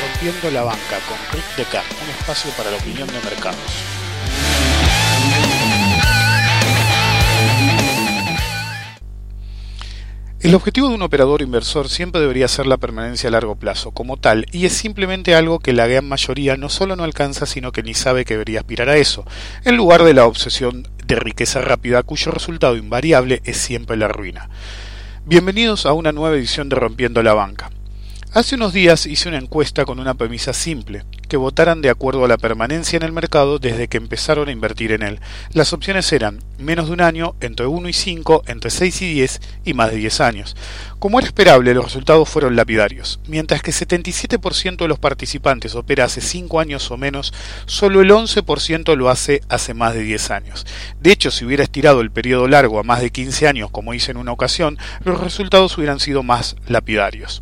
Rompiendo la banca con Rick Decar, un espacio para la opinión de mercados. El objetivo de un operador inversor siempre debería ser la permanencia a largo plazo, como tal, y es simplemente algo que la gran mayoría no solo no alcanza, sino que ni sabe que debería aspirar a eso, en lugar de la obsesión de riqueza rápida cuyo resultado invariable es siempre la ruina. Bienvenidos a una nueva edición de Rompiendo la Banca. Hace unos días hice una encuesta con una premisa simple, que votaran de acuerdo a la permanencia en el mercado desde que empezaron a invertir en él. Las opciones eran menos de un año, entre 1 y 5, entre 6 y 10 y más de 10 años. Como era esperable, los resultados fueron lapidarios. Mientras que 77% de los participantes opera hace 5 años o menos, solo el 11% lo hace hace más de 10 años. De hecho, si hubiera estirado el periodo largo a más de 15 años, como hice en una ocasión, los resultados hubieran sido más lapidarios.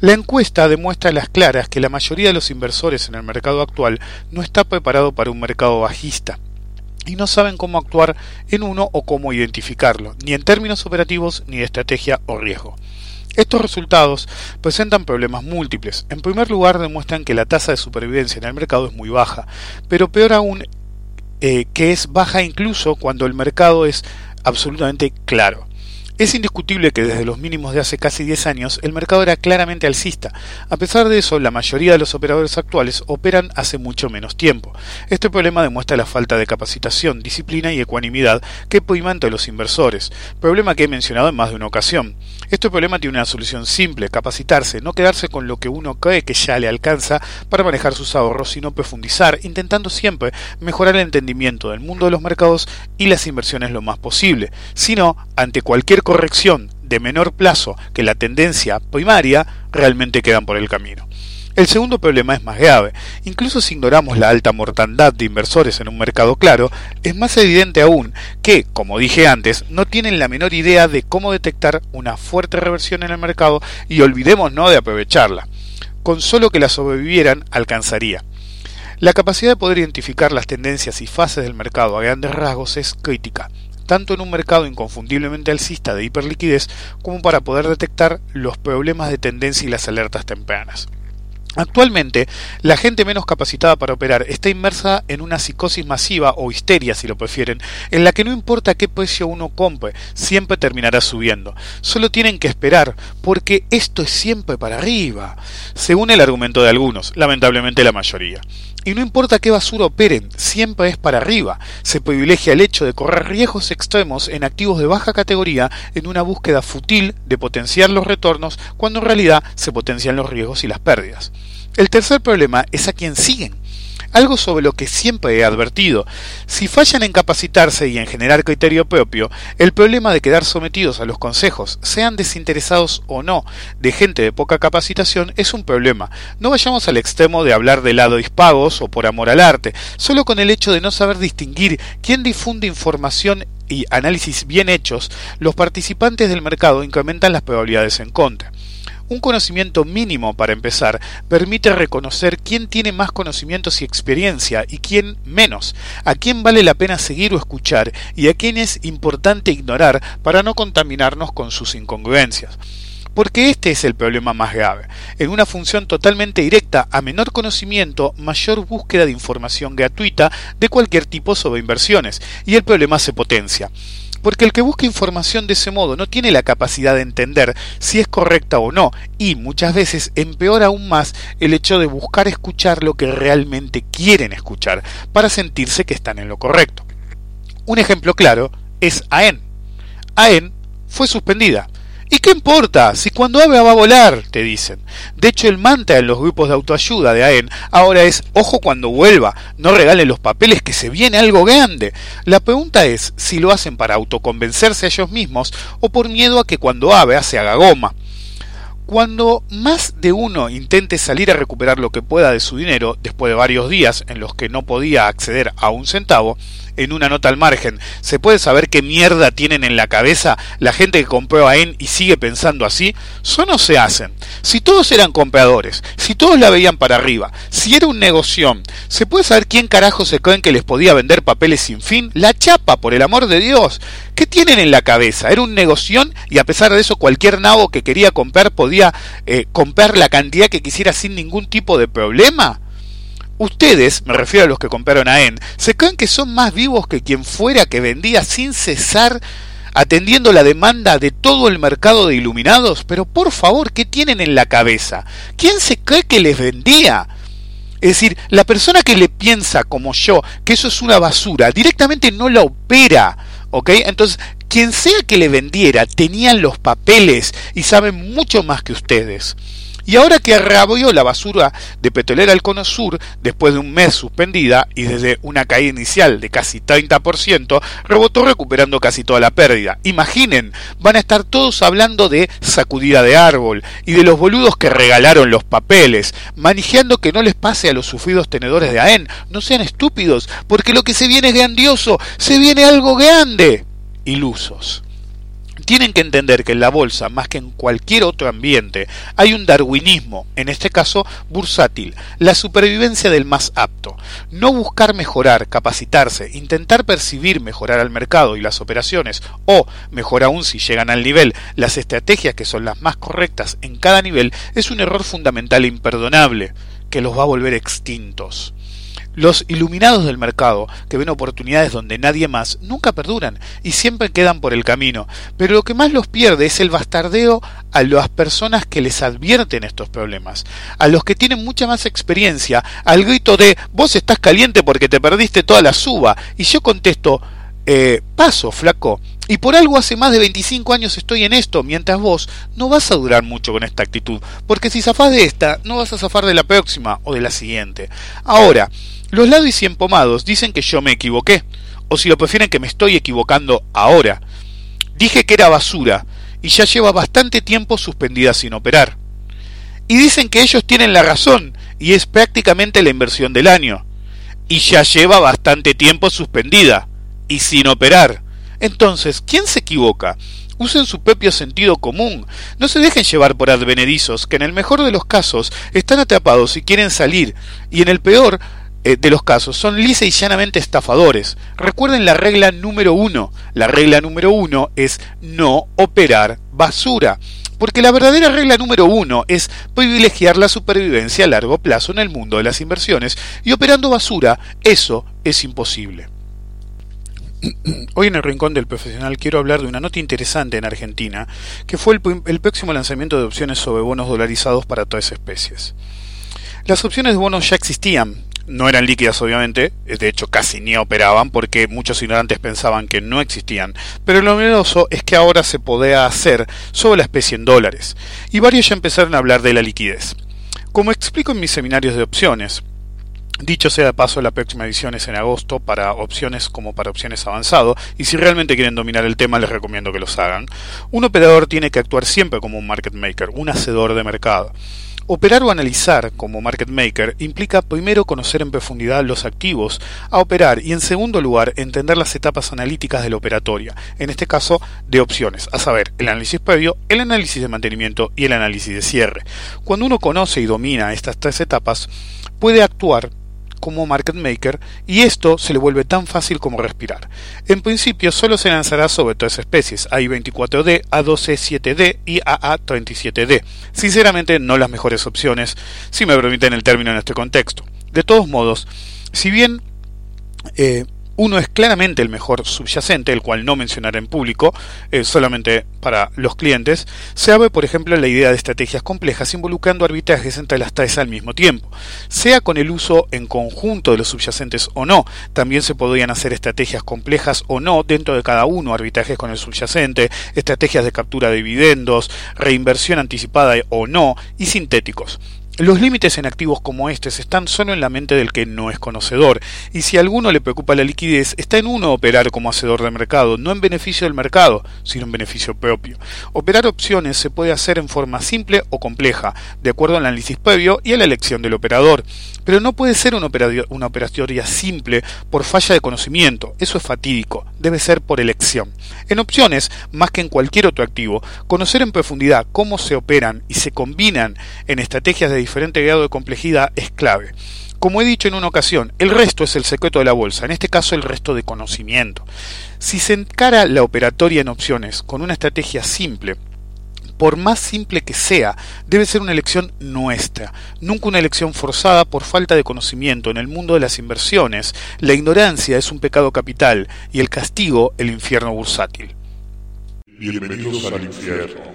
La encuesta demuestra a las claras que la mayoría de los inversores en el mercado actual no está preparado para un mercado bajista y no saben cómo actuar en uno o cómo identificarlo, ni en términos operativos ni de estrategia o riesgo. Estos resultados presentan problemas múltiples. En primer lugar, demuestran que la tasa de supervivencia en el mercado es muy baja, pero peor aún, eh, que es baja incluso cuando el mercado es absolutamente claro. Es indiscutible que desde los mínimos de hace casi 10 años el mercado era claramente alcista. A pesar de eso, la mayoría de los operadores actuales operan hace mucho menos tiempo. Este problema demuestra la falta de capacitación, disciplina y ecuanimidad que prima entre los inversores, problema que he mencionado en más de una ocasión. Este problema tiene una solución simple, capacitarse, no quedarse con lo que uno cree que ya le alcanza para manejar sus ahorros, sino profundizar, intentando siempre mejorar el entendimiento del mundo de los mercados y las inversiones lo más posible. Si no, ante cualquier corrección de menor plazo que la tendencia primaria realmente quedan por el camino. El segundo problema es más grave. Incluso si ignoramos la alta mortandad de inversores en un mercado claro, es más evidente aún que, como dije antes, no tienen la menor idea de cómo detectar una fuerte reversión en el mercado y olvidemos no de aprovecharla. Con solo que la sobrevivieran alcanzaría. La capacidad de poder identificar las tendencias y fases del mercado a grandes rasgos es crítica tanto en un mercado inconfundiblemente alcista de hiperliquidez como para poder detectar los problemas de tendencia y las alertas tempranas. Actualmente, la gente menos capacitada para operar está inmersa en una psicosis masiva o histeria, si lo prefieren, en la que no importa qué precio uno compre, siempre terminará subiendo. Solo tienen que esperar, porque esto es siempre para arriba, según el argumento de algunos, lamentablemente la mayoría. Y no importa qué basura operen, siempre es para arriba. Se privilegia el hecho de correr riesgos extremos en activos de baja categoría en una búsqueda fútil de potenciar los retornos cuando en realidad se potencian los riesgos y las pérdidas. El tercer problema es a quien siguen algo sobre lo que siempre he advertido. Si fallan en capacitarse y en generar criterio propio, el problema de quedar sometidos a los consejos, sean desinteresados o no, de gente de poca capacitación, es un problema. No vayamos al extremo de hablar de lado hispagos o por amor al arte, solo con el hecho de no saber distinguir quién difunde información y análisis bien hechos, los participantes del mercado incrementan las probabilidades en contra. Un conocimiento mínimo para empezar permite reconocer quién tiene más conocimientos y experiencia y quién menos, a quién vale la pena seguir o escuchar y a quién es importante ignorar para no contaminarnos con sus incongruencias. Porque este es el problema más grave. En una función totalmente directa, a menor conocimiento, mayor búsqueda de información gratuita de cualquier tipo sobre inversiones, y el problema se potencia porque el que busca información de ese modo no tiene la capacidad de entender si es correcta o no, y muchas veces empeora aún más el hecho de buscar escuchar lo que realmente quieren escuchar, para sentirse que están en lo correcto. Un ejemplo claro es AEN. AEN fue suspendida ¿Y qué importa? Si cuando ave va a volar, te dicen. De hecho, el mantra en los grupos de autoayuda de AEN ahora es, ojo cuando vuelva, no regalen los papeles que se viene algo grande. La pregunta es si lo hacen para autoconvencerse a ellos mismos o por miedo a que cuando ave se haga goma. Cuando más de uno intente salir a recuperar lo que pueda de su dinero después de varios días en los que no podía acceder a un centavo, en una nota al margen, ¿se puede saber qué mierda tienen en la cabeza la gente que compró a AEN y sigue pensando así? Eso no se hacen. Si todos eran compradores, si todos la veían para arriba, si era un negocio, ¿se puede saber quién carajo se creen que les podía vender papeles sin fin? La chapa, por el amor de Dios. ¿Qué tienen en la cabeza? Era un negocio y a pesar de eso cualquier nabo que quería comprar podía eh, comprar la cantidad que quisiera sin ningún tipo de problema. Ustedes, me refiero a los que compraron a EN, se creen que son más vivos que quien fuera que vendía sin cesar atendiendo la demanda de todo el mercado de iluminados, pero por favor, ¿qué tienen en la cabeza? ¿Quién se cree que les vendía? Es decir, la persona que le piensa como yo que eso es una basura, directamente no la opera. ¿Ok? Entonces, quien sea que le vendiera, tenían los papeles y saben mucho más que ustedes. Y ahora que arrabió la basura de Petrolera al Cono Sur, después de un mes suspendida y desde una caída inicial de casi 30%, rebotó recuperando casi toda la pérdida. Imaginen, van a estar todos hablando de sacudida de árbol y de los boludos que regalaron los papeles, manejando que no les pase a los sufridos tenedores de AEN. No sean estúpidos, porque lo que se viene es grandioso, se viene algo grande. Ilusos. Tienen que entender que en la bolsa, más que en cualquier otro ambiente, hay un darwinismo, en este caso bursátil, la supervivencia del más apto. No buscar mejorar, capacitarse, intentar percibir mejorar al mercado y las operaciones, o, mejor aún si llegan al nivel, las estrategias que son las más correctas en cada nivel, es un error fundamental e imperdonable, que los va a volver extintos. Los iluminados del mercado, que ven oportunidades donde nadie más, nunca perduran y siempre quedan por el camino. Pero lo que más los pierde es el bastardeo a las personas que les advierten estos problemas, a los que tienen mucha más experiencia, al grito de vos estás caliente porque te perdiste toda la suba. Y yo contesto, eh, paso, flaco. Y por algo hace más de 25 años estoy en esto, mientras vos no vas a durar mucho con esta actitud, porque si zafás de esta, no vas a zafar de la próxima o de la siguiente. Ahora, los lados y empomados dicen que yo me equivoqué, o si lo prefieren que me estoy equivocando ahora. Dije que era basura, y ya lleva bastante tiempo suspendida sin operar. Y dicen que ellos tienen la razón, y es prácticamente la inversión del año. Y ya lleva bastante tiempo suspendida, y sin operar. Entonces, ¿quién se equivoca? Usen su propio sentido común. No se dejen llevar por advenedizos, que en el mejor de los casos están atrapados y quieren salir, y en el peor eh, de los casos son lisa y llanamente estafadores. Recuerden la regla número uno. La regla número uno es no operar basura. Porque la verdadera regla número uno es privilegiar la supervivencia a largo plazo en el mundo de las inversiones y operando basura, eso es imposible. Hoy en el Rincón del Profesional quiero hablar de una nota interesante en Argentina, que fue el, el próximo lanzamiento de opciones sobre bonos dolarizados para todas especies. Las opciones de bonos ya existían, no eran líquidas obviamente, de hecho casi ni operaban porque muchos ignorantes pensaban que no existían, pero lo novedoso es que ahora se podía hacer sobre la especie en dólares, y varios ya empezaron a hablar de la liquidez. Como explico en mis seminarios de opciones, Dicho sea de paso, la próxima edición es en agosto para opciones como para opciones avanzado, y si realmente quieren dominar el tema les recomiendo que los hagan. Un operador tiene que actuar siempre como un market maker, un hacedor de mercado. Operar o analizar como market maker implica primero conocer en profundidad los activos a operar y en segundo lugar entender las etapas analíticas de la operatoria, en este caso de opciones, a saber, el análisis previo, el análisis de mantenimiento y el análisis de cierre. Cuando uno conoce y domina estas tres etapas, puede actuar como market maker y esto se le vuelve tan fácil como respirar. En principio solo se lanzará sobre tres especies, AI24D, A12-7D y AA37D. Sinceramente no las mejores opciones, si me permiten el término en este contexto. De todos modos, si bien eh, uno es claramente el mejor subyacente, el cual no mencionaré en público, eh, solamente para los clientes. Se abre, por ejemplo, la idea de estrategias complejas involucrando arbitrajes entre las tres al mismo tiempo. Sea con el uso en conjunto de los subyacentes o no, también se podrían hacer estrategias complejas o no dentro de cada uno, arbitrajes con el subyacente, estrategias de captura de dividendos, reinversión anticipada o no, y sintéticos. Los límites en activos como estos están solo en la mente del que no es conocedor, y si a alguno le preocupa la liquidez, está en uno operar como hacedor de mercado, no en beneficio del mercado, sino en beneficio propio. Operar opciones se puede hacer en forma simple o compleja, de acuerdo al análisis previo y a la elección del operador, pero no puede ser una, operatoria simple por falla de conocimiento, eso es fatídico, debe ser por elección. En opciones, más que en cualquier otro activo, conocer en profundidad cómo se operan y se combinan en estrategias de diferente grado de complejidad es clave. Como he dicho en una ocasión, el resto es el secreto de la bolsa, en este caso el resto de conocimiento. Si se encara la operatoria en opciones con una estrategia simple, por más simple que sea, debe ser una elección nuestra, nunca una elección forzada por falta de conocimiento en el mundo de las inversiones. La ignorancia es un pecado capital y el castigo el infierno bursátil. Bienvenidos al infierno.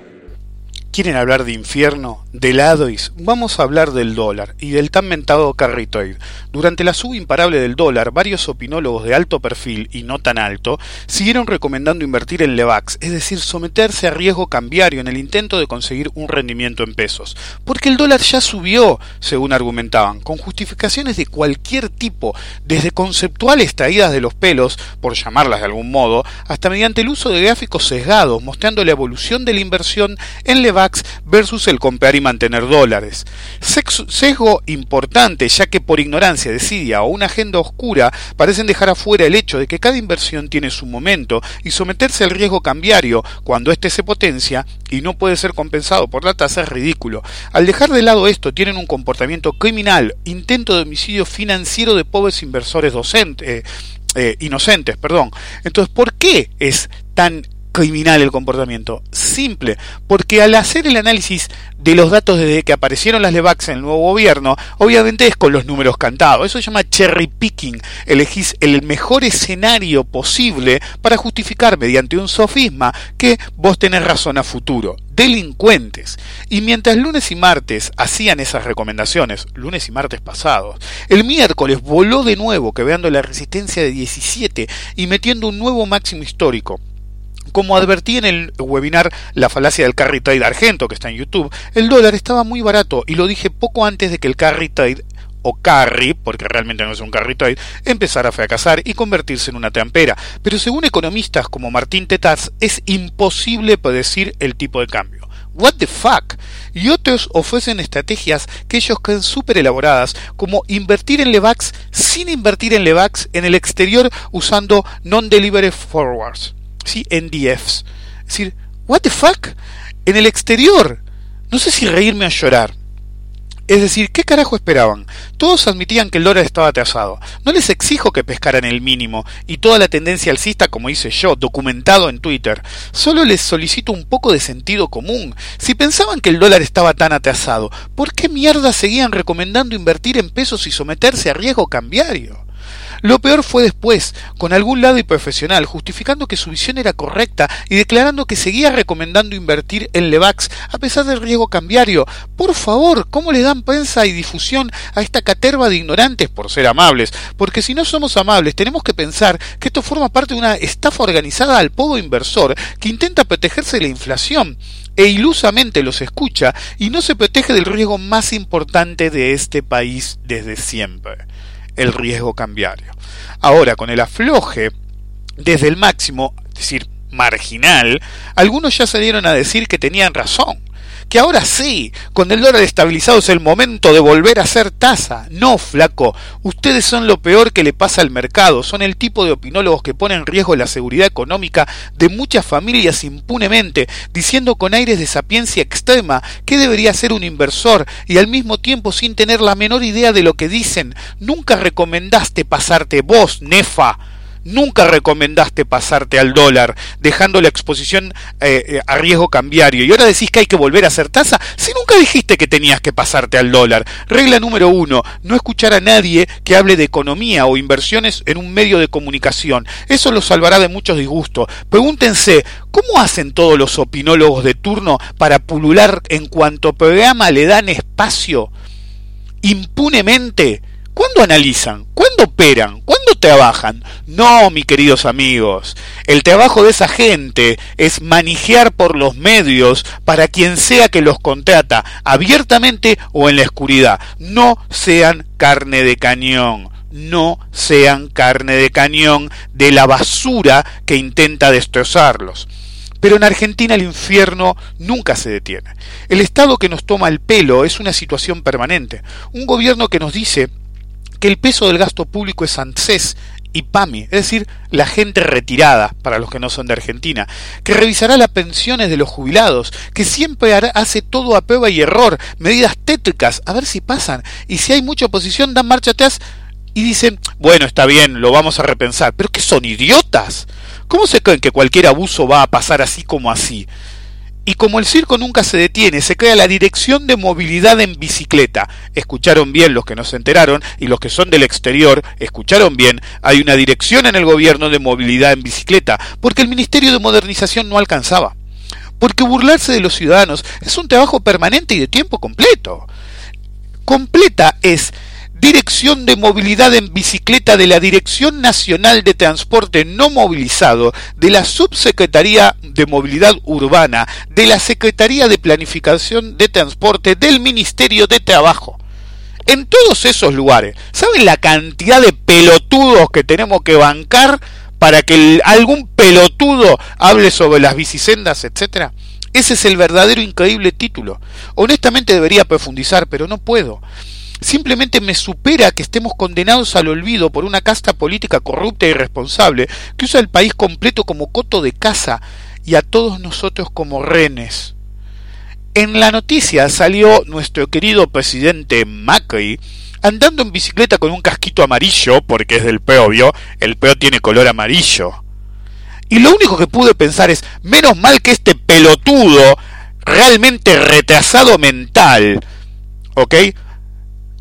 ¿Quieren hablar de infierno? ¿De Ladois? Vamos a hablar del dólar y del tan mentado carry trade. Durante la suba imparable del dólar, varios opinólogos de alto perfil y no tan alto siguieron recomendando invertir en Levax, es decir, someterse a riesgo cambiario en el intento de conseguir un rendimiento en pesos. Porque el dólar ya subió, según argumentaban, con justificaciones de cualquier tipo, desde conceptuales traídas de los pelos, por llamarlas de algún modo, hasta mediante el uso de gráficos sesgados mostrando la evolución de la inversión en Levax versus el comprar y mantener dólares. Sesgo importante, ya que por ignorancia, desidia o una agenda oscura parecen dejar afuera el hecho de que cada inversión tiene su momento y someterse al riesgo cambiario cuando éste se potencia y no puede ser compensado por la tasa es ridículo. Al dejar de lado esto, tienen un comportamiento criminal, intento de homicidio financiero de pobres inversores docentes, eh, eh, inocentes, perdón. Entonces, ¿por qué es tan criminal el comportamiento? Simple, porque al hacer el análisis de los datos desde que aparecieron las LEVAX en el nuevo gobierno, obviamente es con los números cantados. Eso se llama cherry picking. Elegís el mejor escenario posible para justificar mediante un sofisma que vos tenés razón a futuro. Delincuentes. Y mientras lunes y martes hacían esas recomendaciones, lunes y martes pasados, el miércoles voló de nuevo, quebrando la resistencia de 17 y metiendo un nuevo máximo histórico. Como advertí en el webinar La falacia del carry trade argento que está en YouTube, el dólar estaba muy barato y lo dije poco antes de que el carry trade o carry, porque realmente no es un carry trade, empezara a fracasar y convertirse en una trampera. Pero según economistas como Martín Tetaz, es imposible predecir el tipo de cambio. What the fuck? Y otros ofrecen estrategias que ellos creen súper elaboradas, como invertir en Levax sin invertir en Levax en el exterior usando non-delivery forwards. ¿Sí? NDFs. Es decir, what the fuck? En el exterior. No sé si reírme o llorar. Es decir, ¿qué carajo esperaban? Todos admitían que el dólar estaba atrasado. No les exijo que pescaran el mínimo y toda la tendencia alcista como hice yo, documentado en Twitter. Solo les solicito un poco de sentido común. Si pensaban que el dólar estaba tan atrasado, ¿por qué mierda seguían recomendando invertir en pesos y someterse a riesgo cambiario? Lo peor fue después, con algún lado y profesional, justificando que su visión era correcta y declarando que seguía recomendando invertir en Levax a pesar del riesgo cambiario. Por favor, ¿cómo le dan prensa y difusión a esta caterva de ignorantes por ser amables? Porque si no somos amables, tenemos que pensar que esto forma parte de una estafa organizada al povo inversor que intenta protegerse de la inflación e ilusamente los escucha y no se protege del riesgo más importante de este país desde siempre el riesgo cambiario. Ahora, con el afloje desde el máximo, es decir, marginal, algunos ya se dieron a decir que tenían razón que ahora sí, con el dólar estabilizado es el momento de volver a hacer tasa. No, flaco, ustedes son lo peor que le pasa al mercado, son el tipo de opinólogos que ponen en riesgo la seguridad económica de muchas familias impunemente, diciendo con aires de sapiencia extrema que debería ser un inversor y al mismo tiempo sin tener la menor idea de lo que dicen. Nunca recomendaste pasarte vos, nefa Nunca recomendaste pasarte al dólar, dejando la exposición eh, eh, a riesgo cambiario. Y ahora decís que hay que volver a hacer tasa. Si nunca dijiste que tenías que pasarte al dólar. Regla número uno, no escuchar a nadie que hable de economía o inversiones en un medio de comunicación. Eso los salvará de muchos disgustos. Pregúntense, ¿cómo hacen todos los opinólogos de turno para pulular en cuanto programa le dan espacio impunemente? ¿Cuándo analizan? ¿Cuándo operan? ¿Cuándo trabajan? No, mis queridos amigos. El trabajo de esa gente es manejar por los medios para quien sea que los contrata, abiertamente o en la oscuridad. No sean carne de cañón no sean carne de cañón de la basura que intenta destrozarlos. Pero en Argentina el infierno nunca se detiene. El Estado que nos toma el pelo es una situación permanente. Un gobierno que nos dice que el peso del gasto público es ANSES y PAMI, es decir, la gente retirada, para los que no son de Argentina, que revisará las pensiones de los jubilados, que siempre hace todo a prueba y error, medidas tétricas, a ver si pasan, y si hay mucha oposición, dan marcha atrás y dicen, bueno, está bien, lo vamos a repensar, pero que son idiotas. ¿Cómo se creen que cualquier abuso va a pasar así como así? Y como el circo nunca se detiene, se crea la Dirección de Movilidad en Bicicleta. Escucharon bien los que no se enteraron y los que son del exterior, escucharon bien, hay una dirección en el gobierno de movilidad en bicicleta, porque el Ministerio de Modernización no alcanzaba. Porque burlarse de los ciudadanos es un trabajo permanente y de tiempo completo. Completa es Dirección de Movilidad en Bicicleta de la Dirección Nacional de Transporte No Movilizado, de la Subsecretaría de Movilidad Urbana, de la Secretaría de Planificación de Transporte, del Ministerio de Trabajo. En todos esos lugares, ¿saben la cantidad de pelotudos que tenemos que bancar para que algún pelotudo hable sobre las bicisendas, etcétera? Ese es el verdadero increíble título. Honestamente debería profundizar, pero no puedo. Simplemente me supera que estemos condenados al olvido por una casta política corrupta e irresponsable que usa el país completo como coto de caza y a todos nosotros como renes. En la noticia salió nuestro querido presidente Macri andando en bicicleta con un casquito amarillo, porque es del peo, ¿vio? El peo tiene color amarillo. Y lo único que pude pensar es, menos mal que este pelotudo, realmente retrasado mental, ¿ok?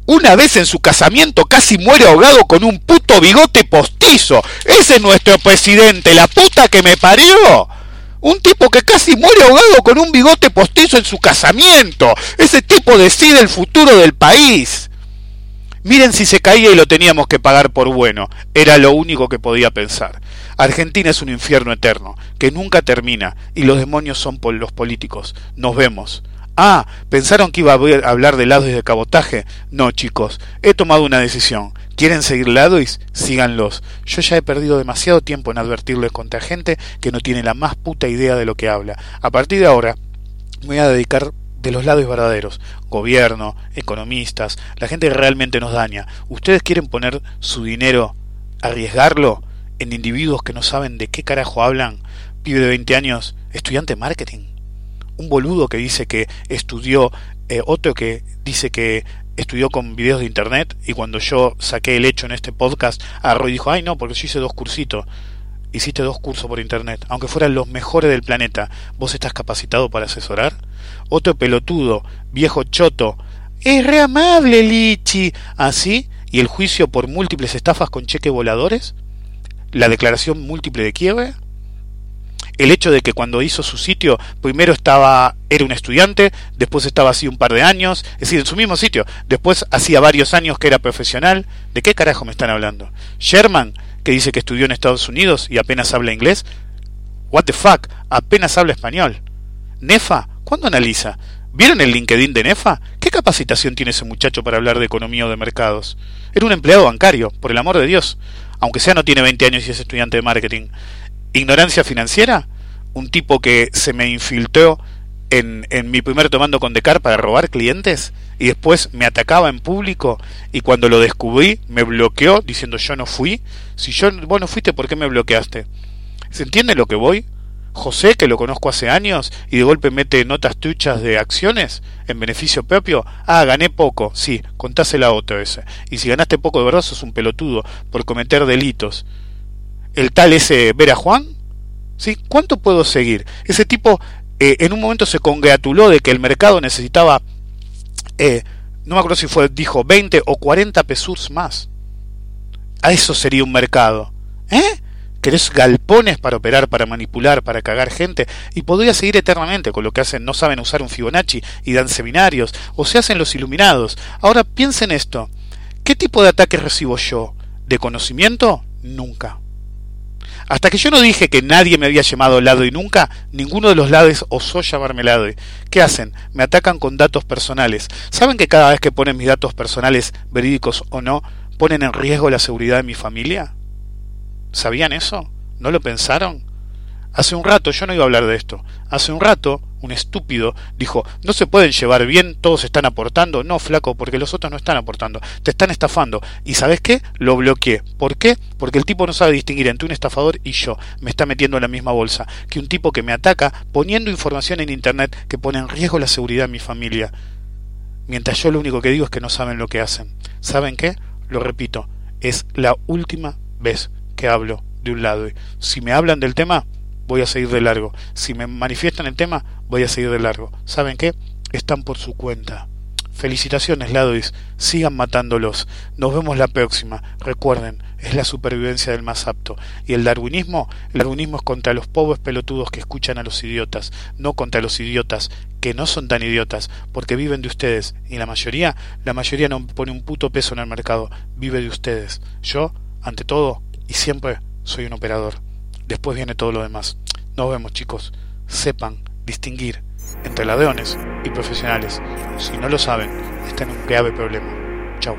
Una vez en su casamiento casi muere ahogado con un puto bigote postizo. Ese es nuestro presidente, la puta que me parió. Un tipo que casi muere ahogado con un bigote postizo en su casamiento. Ese tipo decide el futuro del país. Miren si se caía y lo teníamos que pagar por bueno. Era lo único que podía pensar. Argentina es un infierno eterno, que nunca termina, y los demonios son por los políticos. Nos vemos. Ah, ¿pensaron que iba a hablar de lados y de cabotaje? No, chicos, he tomado una decisión. ¿Quieren seguir lados? Síganlos. Yo ya he perdido demasiado tiempo en advertirles contra gente que no tiene la más puta idea de lo que habla. A partir de ahora, me voy a dedicar de los lados verdaderos, gobierno, economistas, la gente que realmente nos daña. ¿Ustedes quieren poner su dinero, arriesgarlo en individuos que no saben de qué carajo hablan? Pibe de 20 años, estudiante de marketing un boludo que dice que estudió, eh, otro que dice que estudió con videos de internet y cuando yo saqué el hecho en este podcast, agarró y dijo, ay no, porque yo hice dos cursitos. Hiciste dos cursos por internet, aunque fueran los mejores del planeta, ¿vos estás capacitado para asesorar? Otro pelotudo, viejo choto, es re amable, Lichi. ¿Así? ¿Ah, ¿Y el juicio por múltiples estafas con cheque voladores? ¿La declaración múltiple de quiebre? El hecho de que cuando hizo su sitio, primero estaba, era un estudiante, después estaba así un par de años, es decir, en su mismo sitio, después hacía varios años que era profesional, ¿de qué carajo me están hablando? Sherman, que dice que estudió en Estados Unidos y apenas habla inglés, what the fuck, apenas habla español. Nefa, ¿cuándo analiza? ¿Vieron el LinkedIn de Nefa? ¿Qué capacitación tiene ese muchacho para hablar de economía o de mercados? Era un empleado bancario, por el amor de Dios. Aunque sea no tiene 20 años y es estudiante de marketing. Ignorancia financiera, un tipo que se me infiltró en, en mi primer tomando con Decar para robar clientes y después me atacaba en público y cuando lo descubrí me bloqueó diciendo yo no fui. Si yo, vos no fuiste, ¿por qué me bloqueaste? ¿Se entiende lo que voy? José, que lo conozco hace años, y de golpe mete notas tuchas de acciones en beneficio propio. Ah, gané poco. Sí, contásela a otro ese. Y si ganaste poco de verdad, sos un pelotudo por cometer delitos el tal ese Vera Juan? ¿Sí? ¿Cuánto puedo seguir? Ese tipo eh, en un momento se congratuló de que el mercado necesitaba, eh, no me acuerdo si fue, dijo 20 o 40 pesos más. A eso sería un mercado. ¿Eh? ¿Querés galpones para operar, para manipular, para cagar gente? Y podría seguir eternamente con lo que hacen, no saben usar un Fibonacci y dan seminarios, o se hacen los iluminados. Ahora piensen esto ¿Qué tipo de ataque recibo yo? ¿De conocimiento? Nunca. Hasta que yo no dije que nadie me había llamado lado y nunca, ninguno de los lades osó llamarme lado. ¿Qué hacen? Me atacan con datos personales. ¿Saben que cada vez que ponen mis datos personales, verídicos o no, ponen en riesgo la seguridad de mi familia? ¿Sabían eso? ¿No lo pensaron? Hace un rato, yo no iba a hablar de esto, hace un rato un estúpido dijo, no se pueden llevar bien, todos están aportando. No, flaco, porque los otros no están aportando, te están estafando. ¿Y sabes qué? Lo bloqueé. ¿Por qué? Porque el tipo no sabe distinguir entre un estafador y yo. Me está metiendo en la misma bolsa que un tipo que me ataca poniendo información en Internet que pone en riesgo la seguridad de mi familia. Mientras yo lo único que digo es que no saben lo que hacen. ¿Saben qué? Lo repito, es la última vez que hablo de un lado. Si me hablan del tema, voy a seguir de largo. Si me manifiestan el tema, voy a seguir de largo. ¿Saben qué? Están por su cuenta. Felicitaciones, Ladois. Sigan matándolos. Nos vemos la próxima. Recuerden, es la supervivencia del más apto. Y el darwinismo, el darwinismo es contra los pobres pelotudos que escuchan a los idiotas, no contra los idiotas que no son tan idiotas, porque viven de ustedes. Y la mayoría, la mayoría no pone un puto peso en el mercado. Vive de ustedes. Yo, ante todo y siempre, soy un operador. Después viene todo lo demás. Nos vemos chicos. Sepan distinguir entre ladrones y profesionales. Si no lo saben, están en un grave problema. Chao.